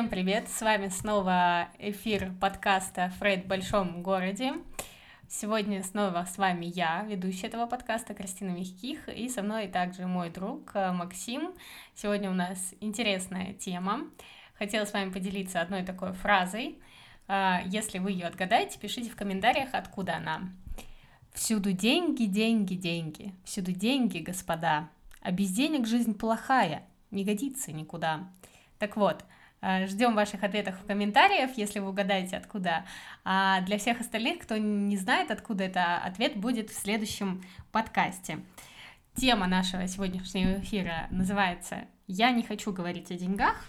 Всем привет! С вами снова эфир подкаста «Фрейд в большом городе». Сегодня снова с вами я, ведущая этого подкаста Кристина Мягких, и со мной также мой друг э, Максим. Сегодня у нас интересная тема. Хотела с вами поделиться одной такой фразой. Э, если вы ее отгадаете, пишите в комментариях, откуда она. Всюду деньги, деньги, деньги. Всюду деньги, господа. А без денег жизнь плохая, не годится никуда. Так вот, ждем ваших ответов в комментариях, если вы угадаете, откуда. А для всех остальных, кто не знает, откуда это, ответ будет в следующем подкасте. Тема нашего сегодняшнего эфира называется «Я не хочу говорить о деньгах».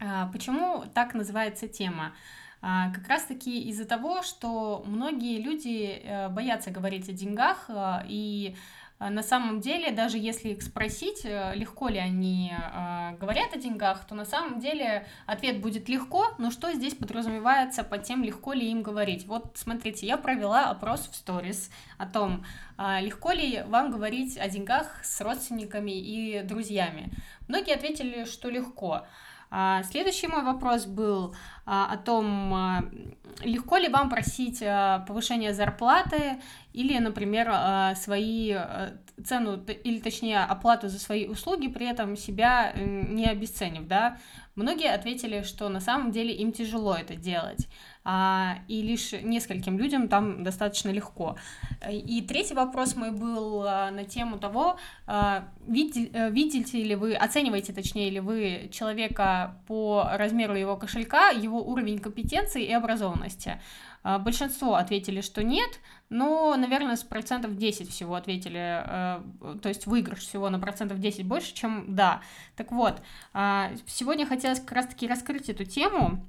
А, почему так называется тема? А, как раз-таки из-за того, что многие люди э, боятся говорить о деньгах, э, и э, на самом деле, даже если их спросить, легко ли они говорят о деньгах, то на самом деле ответ будет легко, но что здесь подразумевается под тем, легко ли им говорить? Вот смотрите, я провела опрос в сторис о том, легко ли вам говорить о деньгах с родственниками и друзьями. Многие ответили, что легко. А, следующий мой вопрос был а, о том, а, легко ли вам просить повышение зарплаты или, например, свои цену, или точнее оплату за свои услуги, при этом себя не обесценив, да. Многие ответили, что на самом деле им тяжело это делать а, и лишь нескольким людям там достаточно легко. И третий вопрос мой был а, на тему того, а, видите, э, видите ли вы, оцениваете точнее ли вы человека по размеру его кошелька, его уровень компетенции и образованности. А, большинство ответили, что нет, но, наверное, с процентов 10 всего ответили, то есть выигрыш всего на процентов 10 больше, чем да. Так вот, а, сегодня хотелось как раз-таки раскрыть эту тему,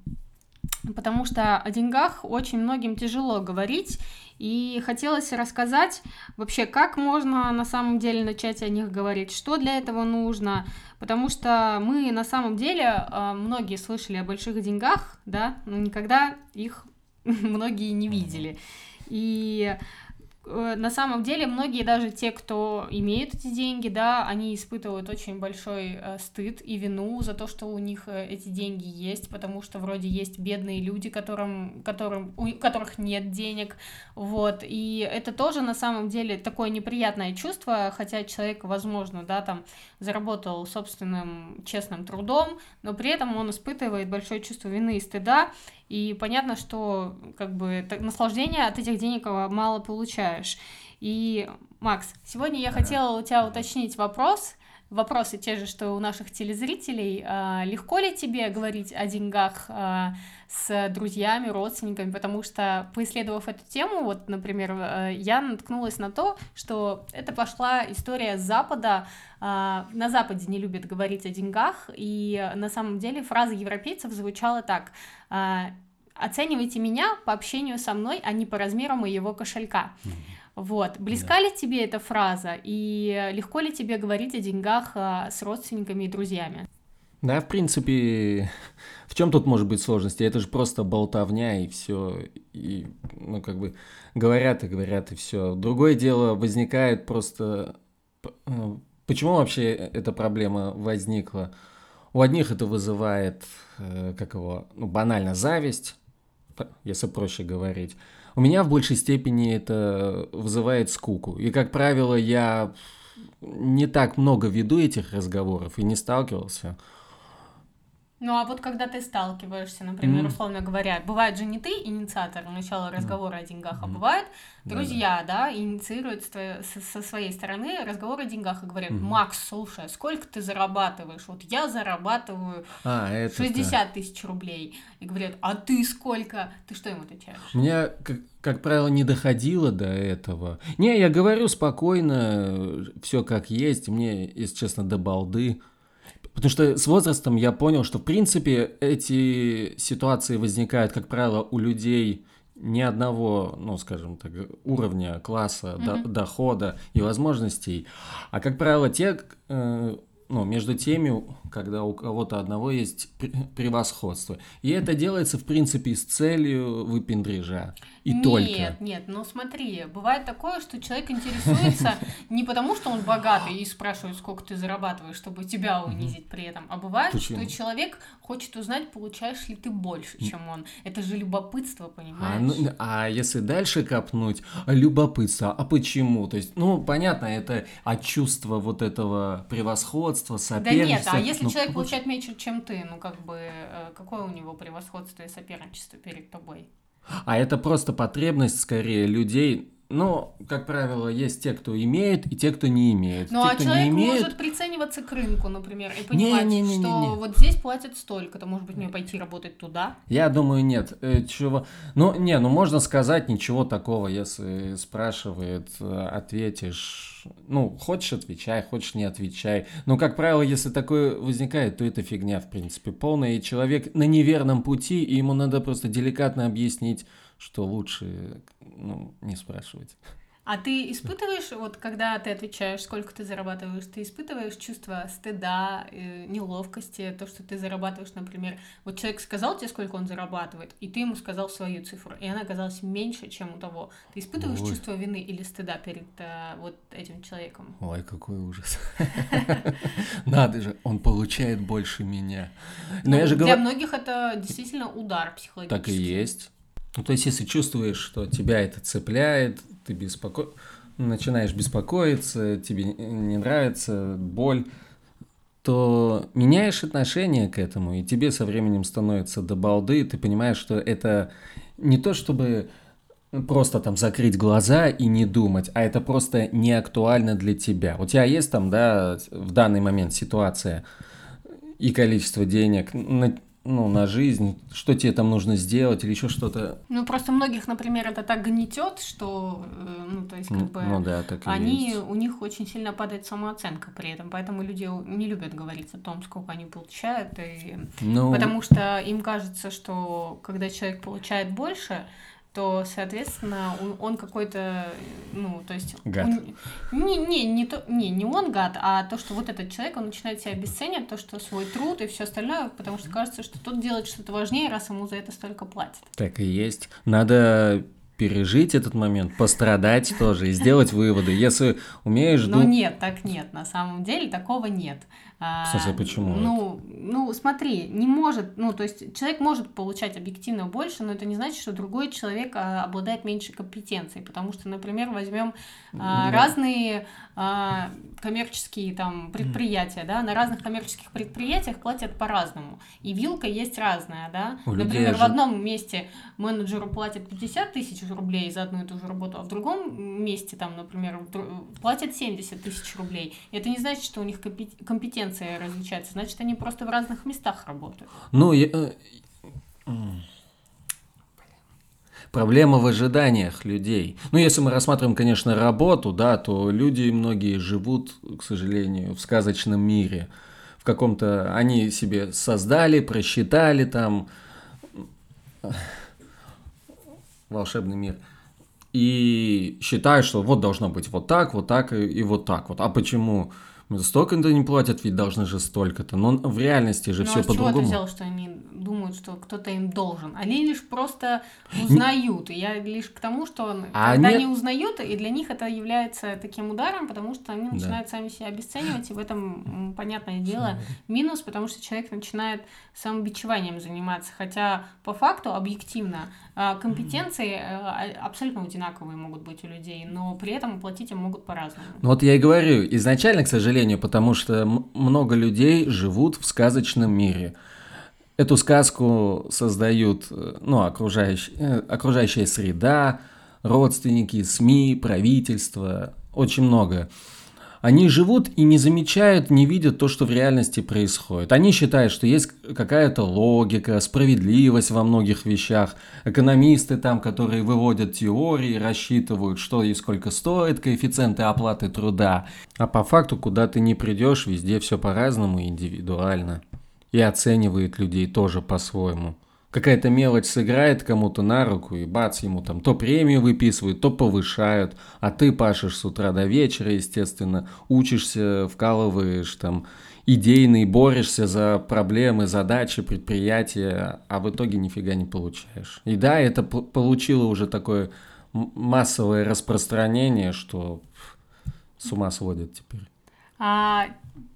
потому что о деньгах очень многим тяжело говорить, и хотелось рассказать вообще, как можно на самом деле начать о них говорить, что для этого нужно, потому что мы на самом деле, а, многие слышали о больших деньгах, да, но никогда их многие не видели. И Э, на самом деле многие даже те, кто имеют эти деньги, да, они испытывают очень большой э, стыд и вину за то, что у них э, эти деньги есть, потому что вроде есть бедные люди, которым, которым, у которых нет денег, вот, и это тоже на самом деле такое неприятное чувство, хотя человек, возможно, да, там заработал собственным честным трудом, но при этом он испытывает большое чувство вины и стыда, и понятно, что как бы наслаждения от этих денег мало получаешь. И, Макс, сегодня я хотела у тебя уточнить вопрос, вопросы те же, что у наших телезрителей. А, легко ли тебе говорить о деньгах а, с друзьями, родственниками? Потому что, поисследовав эту тему, вот, например, э, я наткнулась на то, что это пошла история Запада. А, на Западе не любят говорить о деньгах, и на самом деле фраза европейцев звучала так оценивайте меня по общению со мной, а не по размеру моего кошелька. Вот. Близка да. ли тебе эта фраза? И легко ли тебе говорить о деньгах а, с родственниками и друзьями? Да, в принципе, в чем тут может быть сложности? Это же просто болтовня и все. И, ну, как бы говорят и говорят, и все. Другое дело возникает просто. Э, почему вообще эта проблема возникла? У одних это вызывает, э, как его, ну, банально зависть, если проще говорить. У меня в большей степени это вызывает скуку. И, как правило, я не так много веду этих разговоров и не сталкивался. Ну а вот когда ты сталкиваешься, например, mm. условно говоря, бывает же не ты инициатор начала разговора mm. о деньгах, а бывает друзья, да, да инициируют со, своей стороны разговор о деньгах и говорят, mm. Макс, слушай, а сколько ты зарабатываешь? Вот я зарабатываю а, 60 тысяч рублей. И говорят, а ты сколько? Ты что им отвечаешь? У меня, как, как правило, не доходило до этого. Не, я говорю спокойно, все как есть, мне, если честно, до балды. Потому что с возрастом я понял, что в принципе эти ситуации возникают, как правило, у людей ни одного, ну, скажем так, уровня, класса, mm-hmm. до, дохода и возможностей. А, как правило, те, э, ну, между теми, когда у кого-то одного есть превосходство. И это делается, в принципе, с целью выпендрежа. И нет, только. Нет, нет, ну смотри, бывает такое, что человек интересуется не потому, что он богатый и спрашивает, сколько ты зарабатываешь, чтобы тебя унизить при этом, а бывает, Почему? что человек хочет узнать, получаешь ли ты больше, чем он. Это же любопытство, понимаешь? А, ну, а если дальше копнуть, любопытство, а почему? То есть, ну, понятно, это от чувства вот этого превосходства, соперничества. Да нет, а если ну, человек получ... получает меньше, чем ты, ну, как бы, э, какое у него превосходство и соперничество перед тобой? А это просто потребность, скорее, людей но, как правило, есть те, кто имеет, и те, кто не имеет. Ну, те, а человек имеет... может прицениваться к рынку, например, и понимать, не, не, не, что вот здесь платят столько-то, может быть, мне пойти работать туда? Я думаю, нет. Э, чего? Ну, не, ну можно сказать ничего такого, если спрашивает, э, ответишь. Ну, хочешь отвечай, хочешь не отвечай. Но, как правило, если такое возникает, то это фигня, в принципе, полная. И человек на неверном пути, и ему надо просто деликатно объяснить, что лучше ну, не спрашивать. А ты испытываешь, вот когда ты отвечаешь, сколько ты зарабатываешь, ты испытываешь чувство стыда, э, неловкости, то, что ты зарабатываешь, например, вот человек сказал тебе, сколько он зарабатывает, и ты ему сказал свою цифру, и она оказалась меньше, чем у того. Ты испытываешь Ой. чувство вины или стыда перед э, вот этим человеком? Ой, какой ужас. Надо же, он получает больше меня. Но я же Для многих это действительно удар психологический. Так и есть. Ну, то есть, если чувствуешь, что тебя это цепляет, ты беспоко... начинаешь беспокоиться, тебе не нравится, боль, то меняешь отношение к этому, и тебе со временем становится до балды, ты понимаешь, что это не то, чтобы просто там закрыть глаза и не думать, а это просто не актуально для тебя. У тебя есть там, да, в данный момент ситуация и количество денег, ну, на жизнь, что тебе там нужно сделать или еще что-то. Ну, просто многих, например, это так гнетет, что, э, ну, то есть, как бы, ну, да, так они, есть. у них очень сильно падает самооценка при этом, поэтому люди не любят говорить о том, сколько они получают, и... ну... потому что им кажется, что когда человек получает больше, то, соответственно, он, он какой-то, ну, то есть... Гад. Он, не, не, не, то, не, не он гад, а то, что вот этот человек, он начинает себя обесценивать, то, что свой труд и все остальное, потому что кажется, что тот делает что-то важнее, раз ему за это столько платят. Так и есть. Надо пережить этот момент, пострадать тоже и сделать выводы. Если умеешь... Ну нет, так нет. На самом деле такого нет. В смысле, почему? Ну, ну, смотри, не может, ну, то есть человек может получать объективно больше, но это не значит, что другой человек а, обладает меньшей компетенцией, потому что, например, возьмем а, разные а, коммерческие там предприятия, да, на разных коммерческих предприятиях платят по-разному, и вилка есть разная, да, У например, в одном месте менеджеру платят 50 тысяч рублей за одну и ту же работу, а в другом месте, там, например, платят 70 тысяч рублей, и это не значит, что у них компетенция различаются, значит, они просто в разных местах работают. Ну, я... Э, проблема в ожиданиях людей. Ну, если мы рассматриваем, конечно, работу, да, то люди многие живут, к сожалению, в сказочном мире. В каком-то... Они себе создали, просчитали там волшебный мир. И считают, что вот должно быть вот так, вот так и, и вот так вот. А почему? столько-то не платят, ведь должны же столько-то. Но в реальности же ну, все а по-другому. чего ты взял, что они думают, что кто-то им должен? Они лишь просто узнают. И я лишь к тому, что а когда они... они узнают, и для них это является таким ударом, потому что они начинают да. сами себя обесценивать, и в этом, понятное дело, минус, потому что человек начинает самобичеванием заниматься. Хотя по факту, объективно, компетенции э, абсолютно одинаковые могут быть у людей, но при этом платить им могут по-разному. Ну вот я и говорю, изначально, к сожалению, потому что много людей живут в сказочном мире. Эту сказку создают э, ну, окружающая, э, окружающая среда, родственники, СМИ, правительство, очень много. Они живут и не замечают, не видят то, что в реальности происходит. Они считают, что есть какая-то логика, справедливость во многих вещах. Экономисты там, которые выводят теории, рассчитывают, что и сколько стоит, коэффициенты оплаты труда. А по факту, куда ты не придешь, везде все по-разному индивидуально. И оценивает людей тоже по-своему какая-то мелочь сыграет кому-то на руку, и бац, ему там то премию выписывают, то повышают, а ты пашешь с утра до вечера, естественно, учишься, вкалываешь там, идейный, борешься за проблемы, задачи, предприятия, а в итоге нифига не получаешь. И да, это получило уже такое массовое распространение, что с ума сводит теперь. А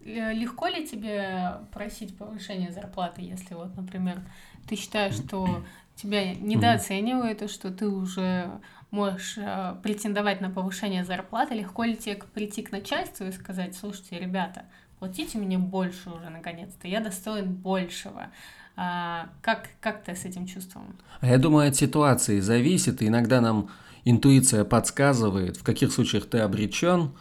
э, легко ли тебе просить повышение зарплаты, если вот, например, ты считаешь, что тебя недооценивают, что ты уже можешь э, претендовать на повышение зарплаты, легко ли тебе прийти к начальству и сказать, слушайте, ребята, платите мне больше уже наконец-то, я достоин большего. А, как, как ты с этим чувством? А я думаю, от ситуации зависит, и иногда нам интуиция подсказывает, в каких случаях ты обречен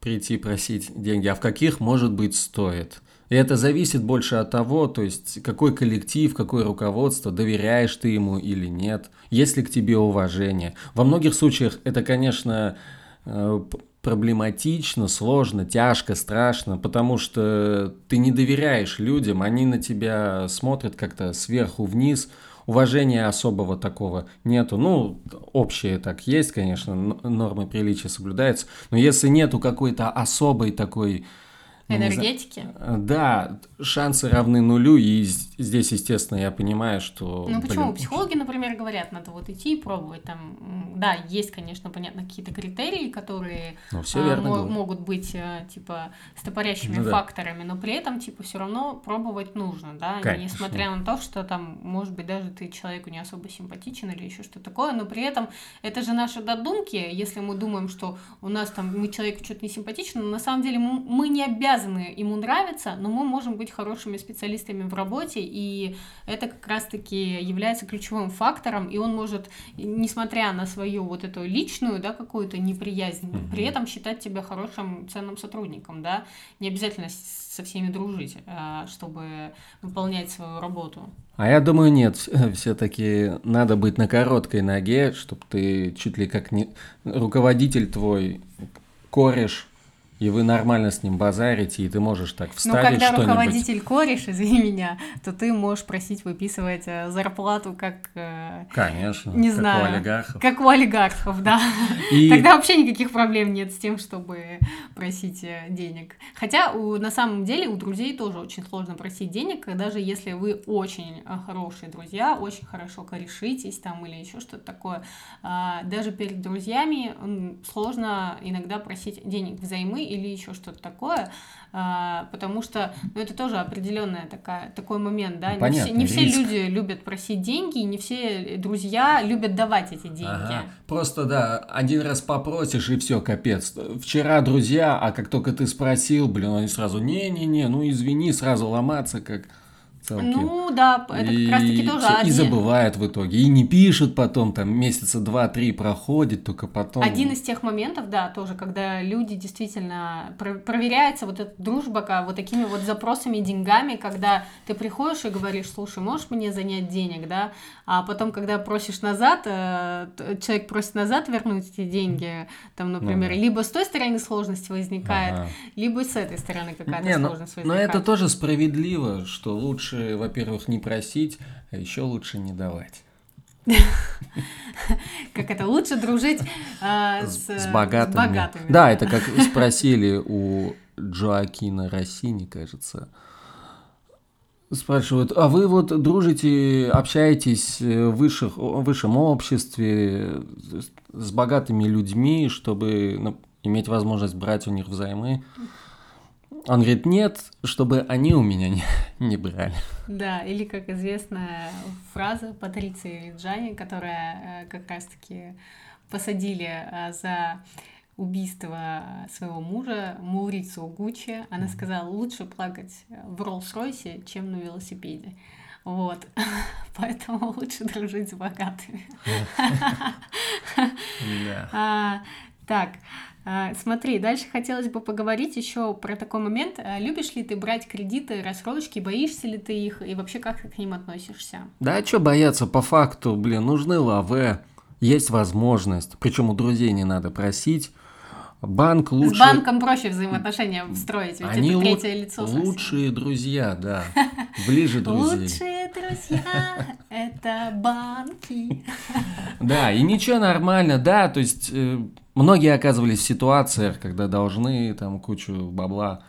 прийти просить деньги, а в каких, может быть, стоит. И это зависит больше от того, то есть какой коллектив, какое руководство, доверяешь ты ему или нет, есть ли к тебе уважение. Во многих случаях это, конечно, э, проблематично, сложно, тяжко, страшно, потому что ты не доверяешь людям, они на тебя смотрят как-то сверху вниз, уважения особого такого нету. Ну, общее так есть, конечно, нормы приличия соблюдаются, но если нету какой-то особой такой Энергетики? Э, да, шансы равны нулю, и здесь, естественно, я понимаю, что... Ну почему? Блин... Психологи, например, говорят, надо вот идти и пробовать. Там, да, есть, конечно, понятно, какие-то критерии, которые ну, все верно а, могут быть, э, типа, стопорящими ну, факторами, да. но при этом, типа, все равно пробовать нужно, да, конечно. несмотря на то, что там, может быть, даже ты человеку не особо симпатичен или еще что-то такое, но при этом это же наши додумки, если мы думаем, что у нас там, мы человеку что-то не симпатично, но на самом деле мы не обязаны обязаны ему нравиться, но мы можем быть хорошими специалистами в работе, и это как раз-таки является ключевым фактором, и он может, несмотря на свою вот эту личную, да, какую-то неприязнь, mm-hmm. при этом считать тебя хорошим, ценным сотрудником, да, не обязательно со всеми дружить, а, чтобы выполнять свою работу. А я думаю, нет, все-таки надо быть на короткой ноге, чтобы ты чуть ли как не руководитель твой кореш и вы нормально с ним базарите, и ты можешь так вставить что-нибудь. Ну, когда руководитель кореш, извини меня, то ты можешь просить выписывать э, зарплату как... Э, Конечно, не как знаю, у олигархов. Как у олигархов, да. И... Тогда вообще никаких проблем нет с тем, чтобы просить э, денег. Хотя у, на самом деле у друзей тоже очень сложно просить денег, даже если вы очень хорошие друзья, очень хорошо корешитесь там или еще что-то такое. А, даже перед друзьями сложно иногда просить денег взаймы или еще что-то такое, а, потому что ну, это тоже определенная такая, такой момент, да, Понятно, не, все, не все люди любят просить деньги, не все друзья любят давать эти деньги. Ага. Просто, да, один раз попросишь, и все, капец. Вчера друзья, а как только ты спросил, блин, они сразу, не-не-не, ну извини, сразу ломаться, как целки. Ну да, это и, как раз таки тоже. И забывает в итоге, и не пишет потом, там месяца два-три проходит, только потом... Один из тех моментов, да, тоже, когда люди действительно... Проверяется вот эта дружба вот такими вот запросами, деньгами, когда ты приходишь и говоришь, слушай, можешь мне занять денег, да, а потом, когда просишь назад, э, человек просит назад вернуть эти деньги, там, например, ну, да. либо с той стороны сложность возникает, ага. либо с этой стороны какая-то не, сложность но, возникает. Но это тоже справедливо, что лучше лучше, во-первых, не просить, а еще лучше не давать. Как это лучше дружить богатыми. с богатыми. Да, это как спросили у Джоакина Россини, кажется. Спрашивают, а вы вот дружите, общаетесь в высших, в высшем обществе с богатыми людьми, чтобы ну, иметь возможность брать у них взаймы? Он говорит, нет, чтобы они у меня не, не брали. Да, или, как известная фраза Патриции Джани, которая э, как раз-таки посадили э, за убийство своего мужа Маурицу Гуччи. Она сказала, лучше плакать в Роллс-Ройсе, чем на велосипеде. Вот. Поэтому лучше дружить с богатыми. А, так, смотри, дальше хотелось бы поговорить еще про такой момент. А, любишь ли ты брать кредиты, рассрочки, боишься ли ты их и вообще как ты к ним относишься? Да, а что бояться, по факту, блин, нужны лаве, есть возможность, причем у друзей не надо просить. Банк лучше... С банком проще взаимоотношения строить, ведь Они это третье лу... лицо. Совсем. Лучшие друзья, да. Ближе друзей. Лучшие друзья – это банки. Да, и ничего, нормально, да, то есть э, Многие оказывались в ситуациях, когда должны там кучу бабла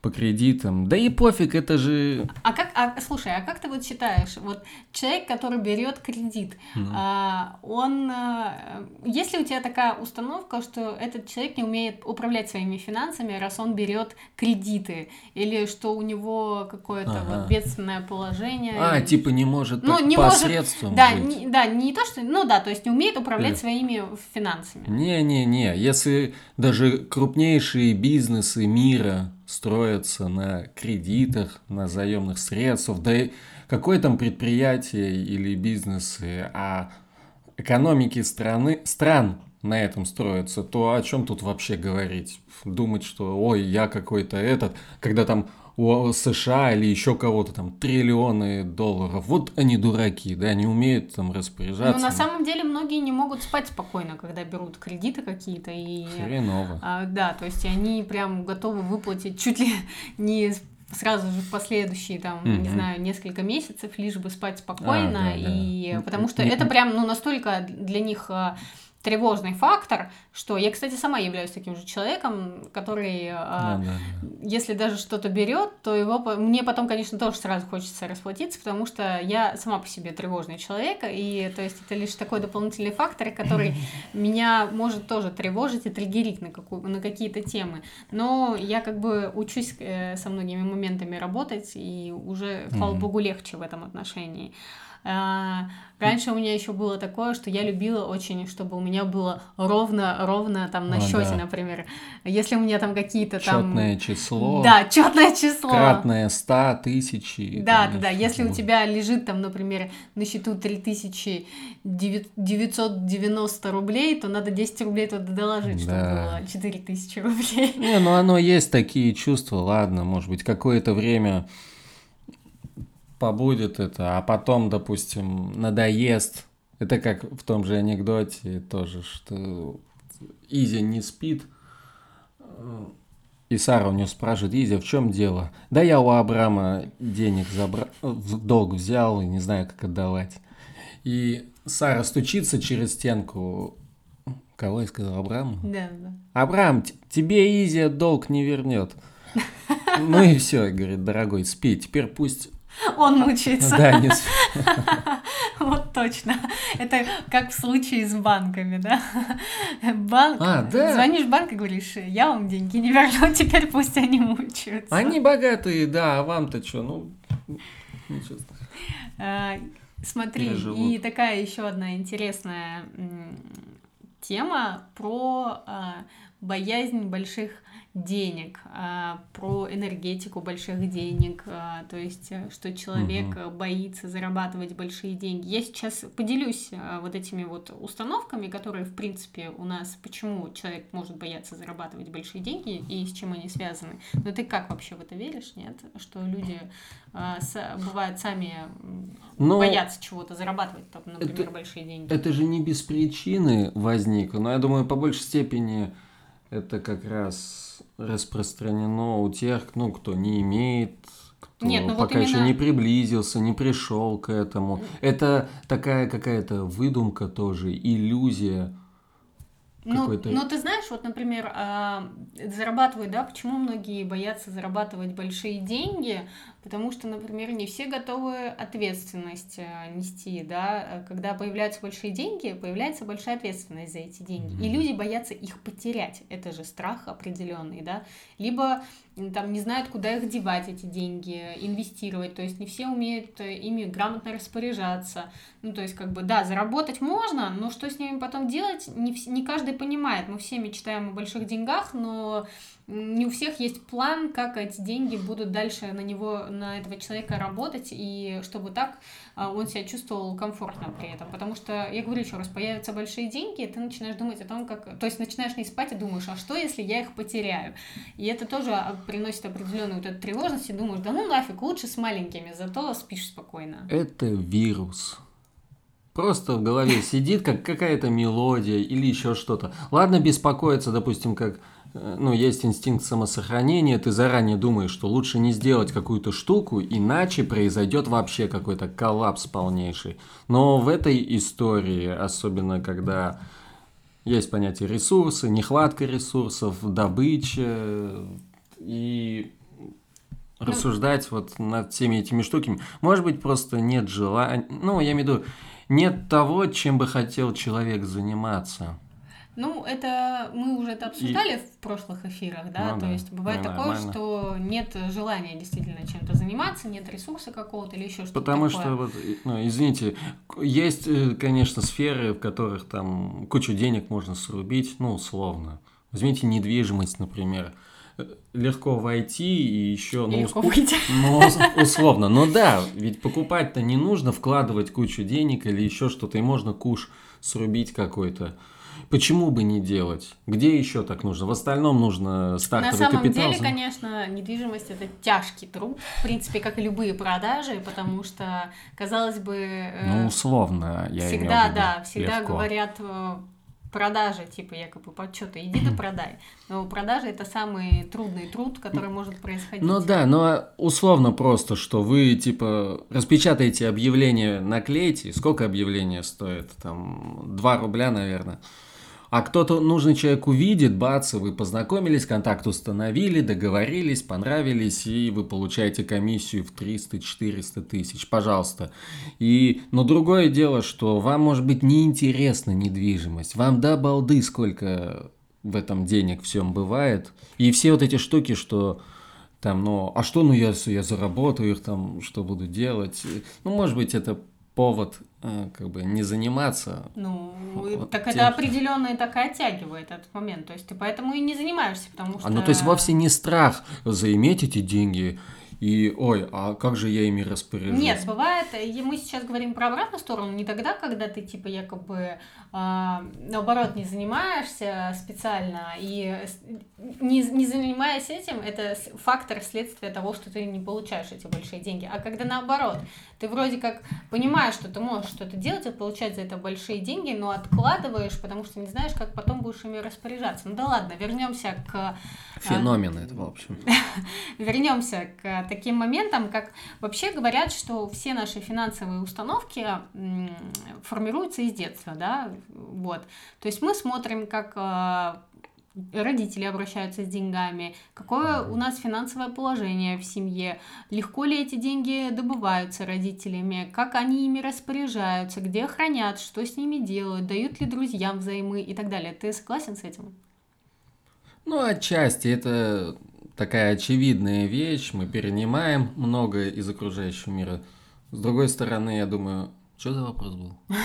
по кредитам. Да и пофиг, это же... А как, а, слушай, а как ты вот считаешь, вот человек, который берет кредит, mm. а, он, а, есть ли у тебя такая установка, что этот человек не умеет управлять своими финансами, раз он берет кредиты, или что у него какое-то ага. вот бедственное положение? А, типа не может ну, не посредством может, да, жить. Не, да, не то, что, ну да, то есть не умеет управлять Нет. своими финансами. Не-не-не, если даже крупнейшие бизнесы мира строятся на кредитах, на заемных средствах, да и какое там предприятие или бизнесы, а экономики страны, стран на этом строятся, то о чем тут вообще говорить? Думать, что ой, я какой-то этот, когда там у США или еще кого-то там триллионы долларов. Вот они дураки, да, не умеют там распоряжаться. Ну, на самом деле многие не могут спать спокойно, когда берут кредиты какие-то. И, Хреново. А, да, то есть они прям готовы выплатить чуть ли не сразу же в последующие там, mm-hmm. не знаю, несколько месяцев, лишь бы спать спокойно, а, да, и да. потому что это прям, ну, настолько для них а, тревожный фактор, что я, кстати, сама являюсь таким же человеком, который, да, э, да, да. если даже что-то берет, то его мне потом, конечно, тоже сразу хочется расплатиться, потому что я сама по себе тревожный человек, и то есть это лишь такой дополнительный фактор, который меня может тоже тревожить и триггерить на, какую, на какие-то темы. Но я как бы учусь э, со многими моментами работать, и уже, слава богу, легче в этом отношении. А, раньше у меня еще было такое, что я любила очень, чтобы у меня было ровно, ровно там на а, счете, да. например. Если у меня там какие-то там... Четное число. Да, четное число. Кратное 100, тысячи. Да, да, да. Если у тебя лежит там, например, на счету 3990 рублей, то надо 10 рублей туда доложить, да. чтобы было 4000 рублей. Не, ну оно есть такие чувства, ладно, может быть, какое-то время побудет это, а потом, допустим, надоест. Это как в том же анекдоте тоже, что Изя не спит, и Сара у нее спрашивает, Изя, в чем дело? Да я у Абрама денег забрал, в долг взял и не знаю, как отдавать. И Сара стучится через стенку. Кого я сказал? Абраму? Да, да. Абрам, тебе Изя долг не вернет. Ну и все, говорит, дорогой, спи. Теперь пусть он мучается. Да, не Вот точно. Это как в случае с банками, да? Банк. А, да. Звонишь в банк и говоришь, я вам деньги не верну, теперь пусть они мучаются. Они богатые, да, а вам-то что? Ну. А, смотри, и такая еще одна интересная тема про а, боязнь больших денег, а, про энергетику больших денег, а, то есть э, что человек угу. боится зарабатывать большие деньги. Я сейчас поделюсь а, вот этими вот установками, которые в принципе у нас, почему человек может бояться зарабатывать большие деньги и с чем они связаны. Но ты как вообще в это веришь, нет? Что люди бывают сами но боятся чего-то зарабатывать, там, например, это, большие деньги. Это же не без причины возникло, но я думаю, по большей степени это как раз распространено у тех, ну, кто не имеет, кто Нет, ну пока вот именно... еще не приблизился, не пришел к этому. Это такая какая-то выдумка тоже, иллюзия ну, ну, ты знаешь, вот, например, а, зарабатывают, да, почему многие боятся зарабатывать большие деньги? Потому что, например, не все готовы ответственность э, нести, да. Когда появляются большие деньги, появляется большая ответственность за эти деньги. Mm-hmm. И люди боятся их потерять. Это же страх определенный, да. Либо там не знают, куда их девать, эти деньги, инвестировать. То есть не все умеют э, ими грамотно распоряжаться. Ну, то есть, как бы, да, заработать можно, но что с ними потом делать, не, не каждый понимает. Мы все мечтаем о больших деньгах, но не у всех есть план, как эти деньги будут дальше на него, на этого человека работать, и чтобы так а, он себя чувствовал комфортно при этом. Потому что, я говорю еще раз, появятся большие деньги, и ты начинаешь думать о том, как... То есть начинаешь не спать и думаешь, а что, если я их потеряю? И это тоже а, приносит определенную вот эту тревожность, и думаешь, да ну нафиг, лучше с маленькими, зато спишь спокойно. Это вирус. Просто в голове сидит как какая-то мелодия или еще что-то. Ладно беспокоиться, допустим, как ну, есть инстинкт самосохранения, ты заранее думаешь, что лучше не сделать какую-то штуку, иначе произойдет вообще какой-то коллапс полнейший. Но в этой истории, особенно когда есть понятие ресурсы, нехватка ресурсов, добыча, и рассуждать вот над всеми этими штуками. Может быть, просто нет желания, ну, я имею в виду, нет того, чем бы хотел человек заниматься. Ну, это мы уже это обсуждали и... в прошлых эфирах, да, ну, то да. есть бывает ну, такое, нормально. что нет желания действительно чем-то заниматься, нет ресурса какого-то или еще что-то Потому такое. что, вот, ну, извините, есть, э, конечно, сферы, в которых там кучу денег можно срубить, ну, условно. Возьмите недвижимость, например легко войти и еще... Ну, легко выйти. Ну, условно. Но да, ведь покупать-то не нужно, вкладывать кучу денег или еще что-то, и можно куш срубить какой-то. Почему бы не делать? Где еще так нужно? В остальном нужно стартовый капитал. На самом деле, конечно, недвижимость это тяжкий труд, в принципе, как и любые продажи, потому что, казалось бы... Э, ну, условно, я Всегда, да, всегда легко. говорят э, продажи, типа якобы подсчета, иди да продай. Но продажи это самый трудный труд, который может происходить. Ну да, но условно просто, что вы типа распечатаете объявление, наклейте, сколько объявление стоит? Там 2 рубля, наверное. А кто-то нужный человек увидит, бац, вы познакомились, контакт установили, договорились, понравились, и вы получаете комиссию в 300-400 тысяч, пожалуйста. И, но другое дело, что вам может быть неинтересна недвижимость, вам до балды сколько в этом денег всем бывает. И все вот эти штуки, что там, ну, а что, ну, я, я заработаю их там, что буду делать? Ну, может быть, это повод э, как бы не заниматься. Ну, вот так тем... это определенно и так и оттягивает этот момент. То есть ты поэтому и не занимаешься, потому что... А, ну, то есть вовсе не страх заиметь эти деньги, и, ой, а как же я ими распоряжусь? Нет, бывает, и мы сейчас говорим про обратную сторону, не тогда, когда ты, типа, якобы, э, наоборот, не занимаешься специально, и не, не занимаясь этим, это фактор следствия того, что ты не получаешь эти большие деньги. А когда наоборот, ты вроде как понимаешь, что ты можешь что-то делать и получать за это большие деньги, но откладываешь, потому что не знаешь, как потом будешь ими распоряжаться. Ну да ладно, вернемся к... А, Феномен это, в общем. Вернемся к таким моментам, как вообще говорят, что все наши финансовые установки формируются из детства, да, вот. То есть мы смотрим, как а, родители обращаются с деньгами, какое у нас финансовое положение в семье, легко ли эти деньги добываются родителями, как они ими распоряжаются, где хранят, что с ними делают, дают ли друзьям взаймы и так далее. Ты согласен с этим? Ну, отчасти это такая очевидная вещь, мы перенимаем многое из окружающего мира. С другой стороны, я думаю, что за вопрос был?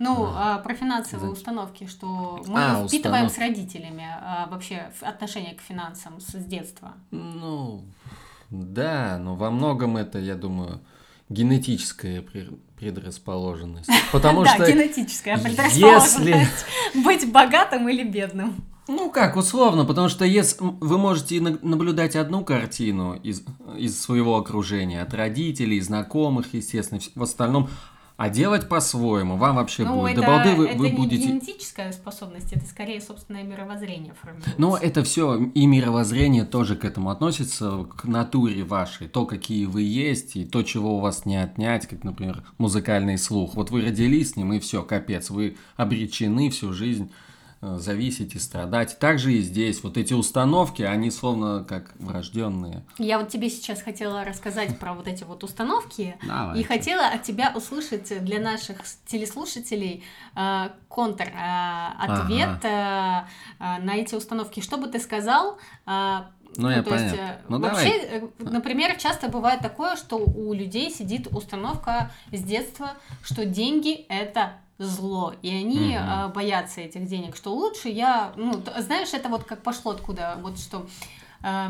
Ну, а, про финансовые установки, что мы а, впитываем установ... с родителями а, вообще отношение к финансам с детства. Ну, да, но во многом это, я думаю, генетическая предрасположенность. Потому что да, генетическая предрасположенность быть богатым или бедным. Ну как, условно, потому что если вы можете наблюдать одну картину из, из своего окружения, от родителей, знакомых, естественно, в остальном, а делать по-своему вам вообще ну, будет. Это, До балды вы, это вы не будете... генетическая способность, это скорее собственное мировоззрение формируется. Но это все и мировоззрение тоже к этому относится, к натуре вашей, то, какие вы есть, и то, чего у вас не отнять, как, например, музыкальный слух. Вот вы родились с ним, и все, капец, вы обречены всю жизнь зависеть и страдать. Также и здесь. Вот эти установки, они словно как врожденные. Я вот тебе сейчас хотела рассказать про вот эти вот установки. Давайте. И хотела от тебя услышать для наших телеслушателей э, контр э, ответ ага. э, на эти установки. Что бы ты сказал? Э, ну, ну, я то понятно. есть, ну, вообще, давай. Э, например, часто бывает такое, что у людей сидит установка с детства, что деньги это зло, и они угу. боятся этих денег, что лучше я, ну, знаешь, это вот как пошло откуда, вот что э,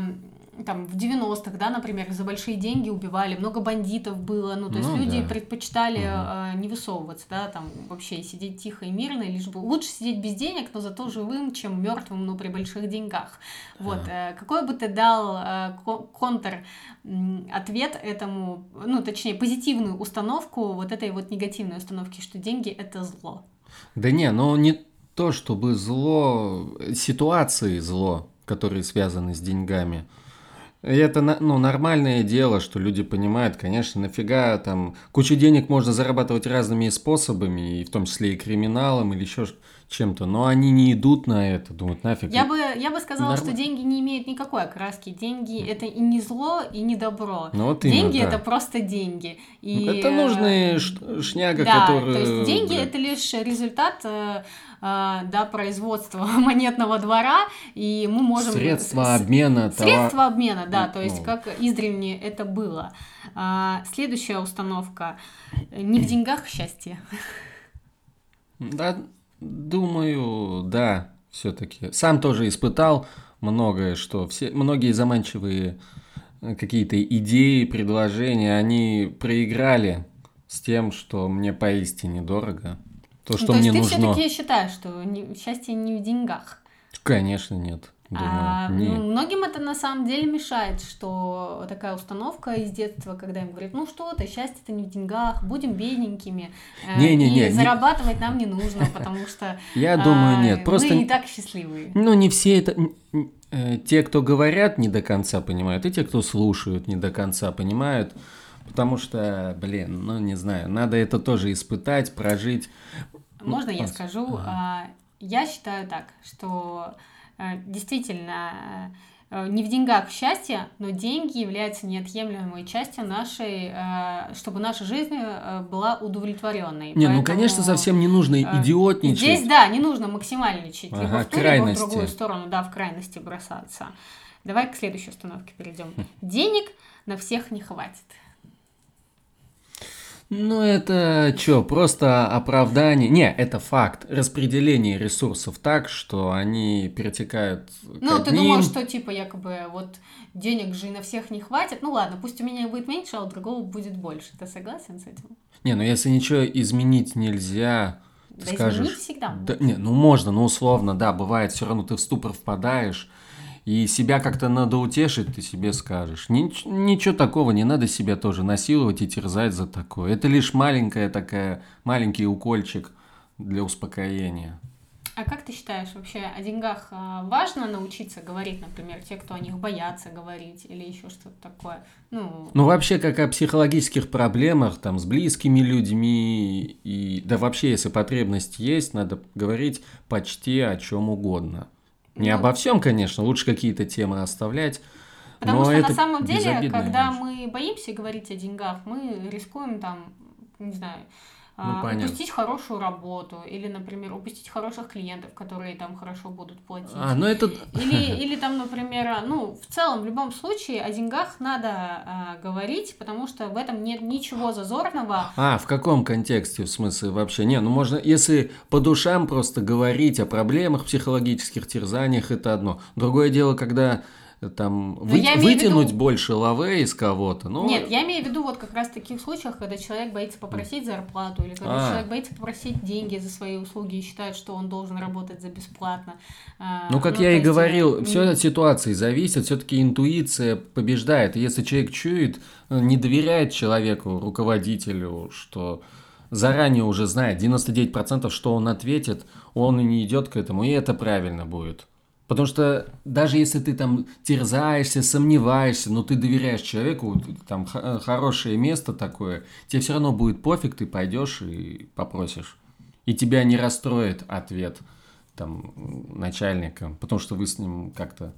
там в 90-х, да, например, за большие деньги убивали, много бандитов было, ну, то есть ну, люди да. предпочитали угу. э, не высовываться, да, там вообще сидеть тихо и мирно, лишь бы лучше сидеть без денег, но зато живым, чем мертвым, но при больших деньгах. Вот, э, какой бы ты дал э, контр ответ этому, ну, точнее, позитивную установку вот этой вот негативной установки, что деньги это зло? Да не, ну не то, чтобы зло, ситуации зло, которые связаны с деньгами. Это ну, нормальное дело, что люди понимают, конечно, нафига там кучу денег можно зарабатывать разными способами, и в том числе и криминалом или еще чем-то, но они не идут на это, думают, нафиг. Я бы, я бы сказала, Норм... что деньги не имеют никакой окраски. Деньги это и не зло, и не добро. Ну, вот именно, деньги да. это просто деньги. И, это нужные шняга, да, которые... то есть деньги это лишь результат э, э, да, производства монетного двора, и мы можем... Средства обмена. Средства товар... обмена, да, то есть ну. как издревле это было. А, следующая установка. Не в деньгах счастье. Да, Думаю, да, все-таки. Сам тоже испытал многое, что все, многие заманчивые э, какие-то идеи, предложения, они проиграли с тем, что мне поистине дорого. То, что ну, то мне есть нужно. ты все-таки считаешь, что не, счастье не в деньгах? Конечно, нет. Думаю, а, ну, многим это на самом деле мешает, что такая установка из детства, когда им говорят, ну что ты, счастье это не в деньгах, будем бедненькими, э, не, не, не, и зарабатывать нам не нужно, потому что я думаю нет, просто мы и так счастливые. Ну не все это, э, те, кто говорят, не до конца понимают, и те, кто слушают, не до конца понимают. Потому что, блин, ну не знаю, надо это тоже испытать, прожить. Можно я скажу? Ага. Я считаю так, что действительно э, не в деньгах счастье, но деньги являются неотъемлемой частью нашей, э, чтобы наша жизнь была удовлетворенной. Не, Поэтому, ну конечно совсем не нужно идиотничать. Здесь да, не нужно максимальничать, ага, либо в ту, либо в другую сторону, да, в крайности бросаться. Давай к следующей установке перейдем. Денег на всех не хватит. Ну, это что, просто оправдание? Не, это факт. Распределение ресурсов так, что они перетекают Ну, ты думал, что, типа, якобы, вот денег же на всех не хватит. Ну, ладно, пусть у меня будет меньше, а у другого будет больше. Ты согласен с этим? Не, ну, если ничего изменить нельзя, ты да скажешь... изменить всегда да, Не, ну, можно, ну, условно, да, бывает, все равно ты в ступор впадаешь, и себя как-то надо утешить, ты себе скажешь. Нич- ничего такого, не надо себя тоже насиловать и терзать за такое. Это лишь маленькая такая, маленький укольчик для успокоения. А как ты считаешь, вообще о деньгах а, важно научиться говорить, например, те, кто о них боятся говорить или еще что-то такое? Ну, ну вообще, как о психологических проблемах, там, с близкими людьми, и да вообще, если потребность есть, надо говорить почти о чем угодно. Не ну, обо всем, конечно, лучше какие-то темы оставлять. Потому но что это на самом деле, когда вещь. мы боимся говорить о деньгах, мы рискуем там, не знаю, ну, а, упустить хорошую работу или, например, упустить хороших клиентов, которые там хорошо будут платить. А, ну это... Или, или там, например, ну, в целом, в любом случае, о деньгах надо а, говорить, потому что в этом нет ничего зазорного. А, в каком контексте, в смысле, вообще? Не, ну можно, если по душам просто говорить о проблемах психологических, терзаниях, это одно. Другое дело, когда там вы, вытянуть виду... больше лаве из кого-то. Но... Нет, я имею в виду вот как раз в таких случаях, когда человек боится попросить зарплату, или когда а. человек боится попросить деньги за свои услуги и считает, что он должен работать за бесплатно. А, ну, как ну, я и говорил, э, все от ситуации зависит, все-таки интуиция побеждает. Если человек чует, э, не доверяет человеку, руководителю, что заранее уже знает 99%, что он ответит, он и не идет к этому, и это правильно будет. Потому что даже если ты там терзаешься, сомневаешься, но ты доверяешь человеку, там хорошее место такое, тебе все равно будет пофиг, ты пойдешь и попросишь. И тебя не расстроит ответ там начальника, потому что вы с ним как-то...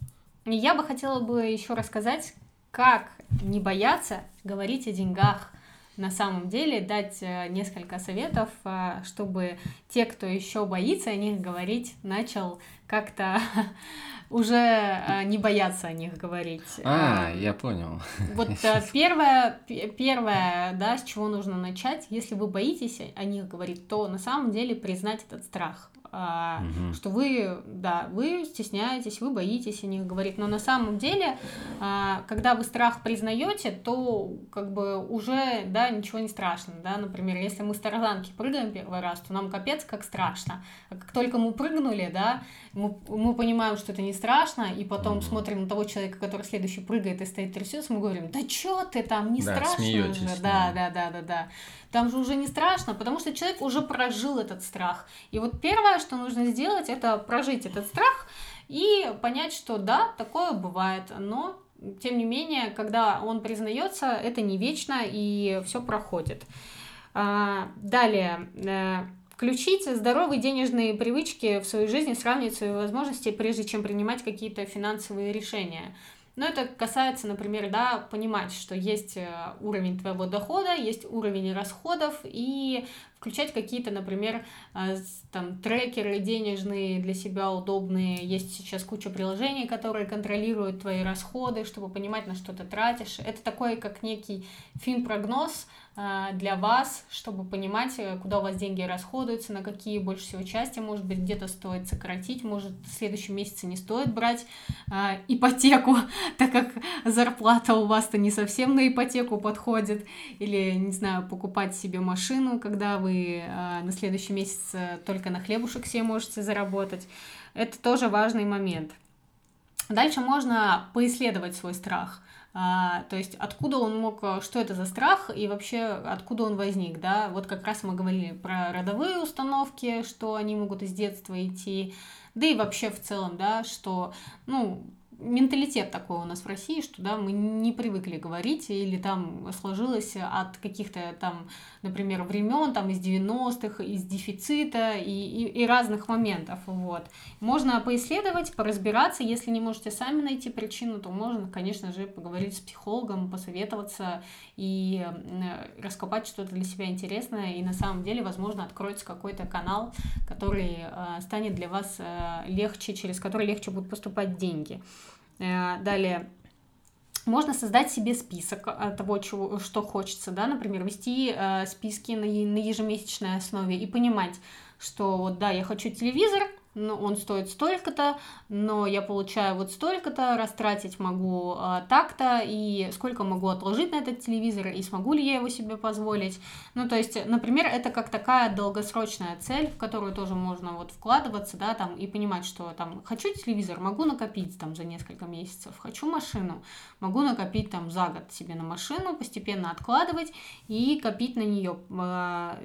Я бы хотела бы еще рассказать, как не бояться говорить о деньгах на самом деле дать э, несколько советов, э, чтобы те, кто еще боится о них говорить, начал как-то уже э, не бояться о них говорить. А, я понял. Вот первое, первое, да, с чего нужно начать, если вы боитесь о них говорить, то на самом деле признать этот страх угу. что вы, да, вы стесняетесь, вы боитесь о них говорить, но на самом деле, а, когда вы страх признаете, то как бы уже, да, ничего не страшно, да, например, если мы с тарзанки прыгаем первый раз, то нам капец как страшно, а как только мы прыгнули, да, мы, мы понимаем, что это не страшно, и потом угу. смотрим на того человека, который следующий прыгает и стоит трясется, мы говорим, да чё ты там, не да, страшно уже, да, да, да, да, да, там же уже не страшно, потому что человек уже прожил этот страх. И вот первое, что нужно сделать, это прожить этот страх и понять, что да, такое бывает, но тем не менее, когда он признается, это не вечно и все проходит. А, далее, э, включить здоровые денежные привычки в свою жизнь, сравнивать свои возможности, прежде чем принимать какие-то финансовые решения. Но это касается, например, да, понимать, что есть э, уровень твоего дохода, есть уровень расходов, и включать какие-то, например, э, там, трекеры денежные для себя удобные. Есть сейчас куча приложений, которые контролируют твои расходы, чтобы понимать, на что ты тратишь. Это такой, как некий фин-прогноз, а, для вас, чтобы понимать, э, куда у вас деньги расходуются, на какие больше всего части, может быть, где-то стоит сократить, может, в следующем месяце не стоит брать э, ипотеку, так как зарплата у вас-то не совсем на ипотеку подходит, или, не знаю, покупать себе машину, когда вы э, на следующий месяц только на хлебушек себе можете заработать. Это тоже важный момент. Дальше можно поисследовать свой страх – а, то есть откуда он мог, э, что это за страх и вообще откуда он возник, да, вот как раз мы говорили про родовые установки, что они могут из детства идти, да и вообще в целом, да, что, ну, менталитет такой у нас в России, что да, мы не привыкли говорить, или там сложилось от каких-то там, например, времен, там из 90-х, из дефицита и, и, и разных моментов. Вот. Можно поисследовать, поразбираться, если не можете сами найти причину, то можно, конечно же, поговорить с психологом, посоветоваться и раскопать что-то для себя интересное, и на самом деле, возможно, откроется какой-то канал, который э, станет для вас э, легче, через который легче будут поступать деньги. Э, далее, можно создать себе список э, того, чего, что хочется, да, например, вести э, списки на, ежемесячной основе и понимать, что вот да, я хочу телевизор, но он стоит столько-то, но я получаю вот столько-то, растратить могу а, так-то, и сколько могу отложить на этот телевизор, и смогу ли я его себе позволить. Ну, то есть, например, это как такая долгосрочная цель, в которую тоже можно вот вкладываться, да, там, и понимать, что там, хочу телевизор, могу накопить там за несколько месяцев, хочу машину, могу накопить там за год себе на машину, постепенно откладывать и копить на нее. А,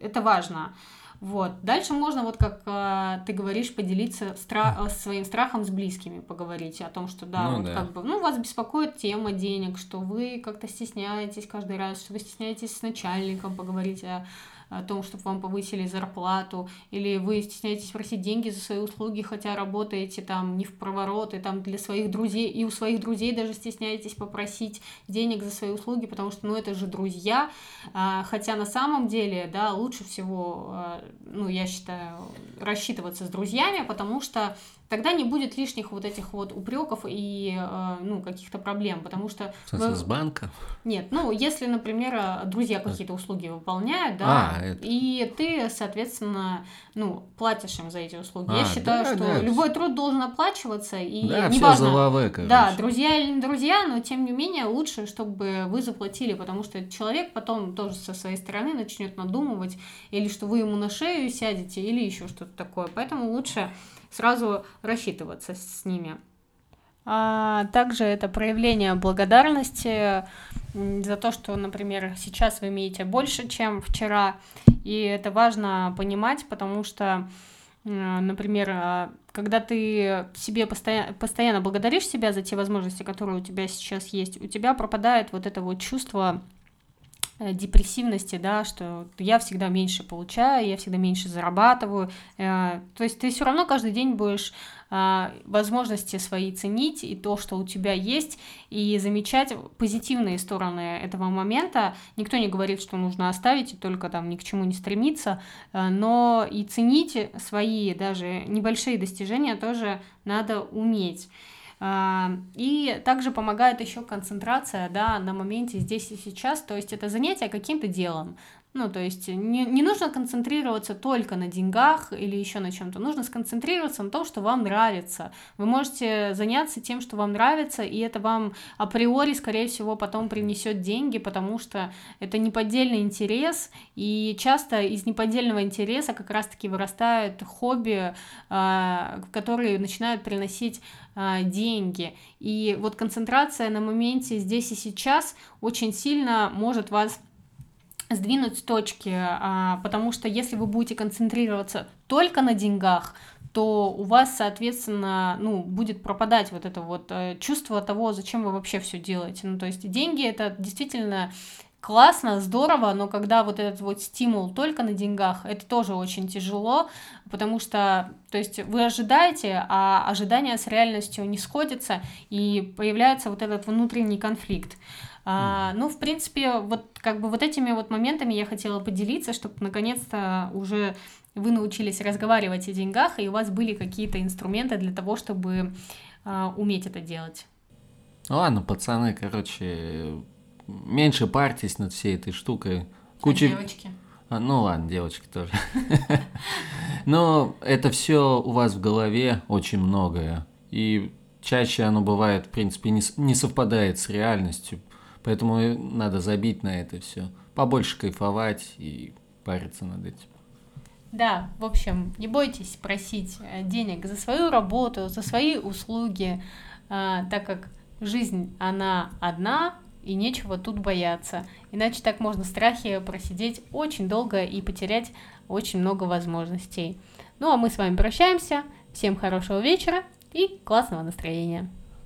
это важно. Вот. Дальше можно, вот как э, ты говоришь, поделиться стра- э, своим страхом с близкими, поговорить о том, что да, ну, вот да. как бы, ну, вас беспокоит тема денег, что вы как-то стесняетесь каждый раз, что вы стесняетесь с начальником поговорить о о том, чтобы вам повысили зарплату, или вы стесняетесь просить деньги за свои услуги, хотя работаете там не в проворот, и там для своих друзей, и у своих друзей даже стесняетесь попросить денег за свои услуги, потому что, ну, это же друзья, а, хотя на самом деле, да, лучше всего, а, ну, я считаю, рассчитываться с друзьями, потому что тогда не будет лишних вот этих вот упреков и э, ну каких-то проблем, потому что в смысле, вы... с банка? Нет, ну если, например, друзья какие-то услуги выполняют, да, это... и ты, соответственно, ну платишь им за эти услуги. А, Я считаю, да, что да. любой труд должен оплачиваться и да, неважно, лаве, да, друзья или не друзья, но тем не менее лучше, чтобы вы заплатили, потому что человек потом тоже со своей стороны начнет надумывать или что вы ему на шею сядете или еще что-то такое, поэтому лучше сразу рассчитываться с ними. А также это проявление благодарности за то, что, например, сейчас вы имеете больше, чем вчера. И это важно понимать, потому что, например, а, когда ты себе постоянно, постоянно благодаришь себя за те возможности, которые у тебя сейчас есть, у тебя пропадает вот это вот чувство депрессивности, да, что я всегда меньше получаю, я всегда меньше зарабатываю. Э, то есть ты все равно каждый день будешь а, возможности свои ценить и то, что у тебя есть, и замечать позитивные стороны этого момента. Никто не говорит, что нужно оставить и только там ни к чему не стремиться, э, но и ценить свои даже небольшие достижения тоже надо уметь. И также помогает еще концентрация да, на моменте здесь и сейчас, то есть это занятие каким-то делом. Ну, то есть не, не нужно концентрироваться только на деньгах или еще на чем-то. Нужно сконцентрироваться на том, что вам нравится. Вы можете заняться тем, что вам нравится, и это вам априори, скорее всего, потом принесет деньги, потому что это неподдельный интерес, и часто из неподдельного интереса как раз-таки вырастают хобби, а, которые начинают приносить а, деньги. И вот концентрация на моменте здесь и сейчас очень сильно может вас сдвинуть с точки, а, потому что если вы будете концентрироваться только на деньгах, то у вас, соответственно, ну, будет пропадать вот это вот э, чувство того, зачем вы вообще все делаете. Ну, то есть деньги это действительно классно, здорово, но когда вот этот вот стимул только на деньгах, это тоже очень тяжело, потому что, то есть вы ожидаете, а ожидания с реальностью не сходятся, и появляется вот этот внутренний конфликт. А, ну, в принципе, вот как бы вот этими вот моментами я хотела поделиться, чтобы наконец-то уже вы научились разговаривать о деньгах, и у вас были какие-то инструменты для того, чтобы а, уметь это делать. Ладно, пацаны, короче, меньше парьтесь над всей этой штукой. Куча... А девочки? А, ну ладно, девочки тоже. Но это все у вас в голове очень многое. И чаще оно бывает, в принципе, не, не совпадает с реальностью. Поэтому надо забить на это все. Побольше кайфовать и париться над этим. Да, в общем, не бойтесь просить э, денег за свою работу, за свои услуги, а, так как жизнь, она одна, и нечего тут бояться. Иначе так можно в страхе просидеть очень долго и потерять очень много возможностей. Ну а мы с вами прощаемся. Всем хорошего вечера и классного настроения.